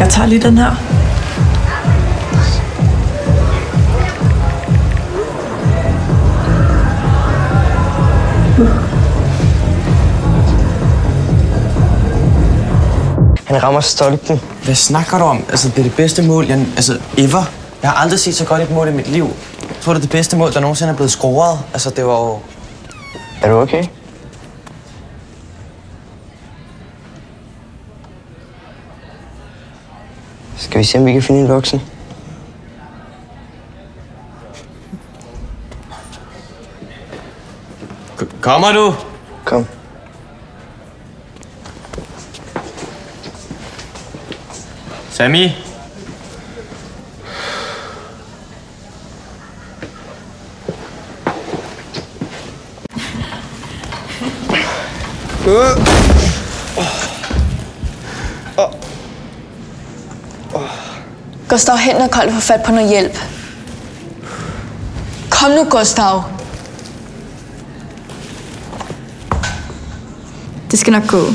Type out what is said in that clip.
Jeg tager lige den her. Han rammer stolpen. Hvad snakker du om? Altså, det er det bedste mål, jeg, altså, ever. Jeg har aldrig set så godt et mål i mit liv. Jeg tror, det er det bedste mål, der nogensinde er blevet scoret. Altså, det var jo... Er du okay? Skal vi se, om vi kan finde en voksen? K- Kommer du? Kom. Sammy? Gustav, hen og kold for fat på noget hjælp. Kom nu, Gustav. Det skal nok gå.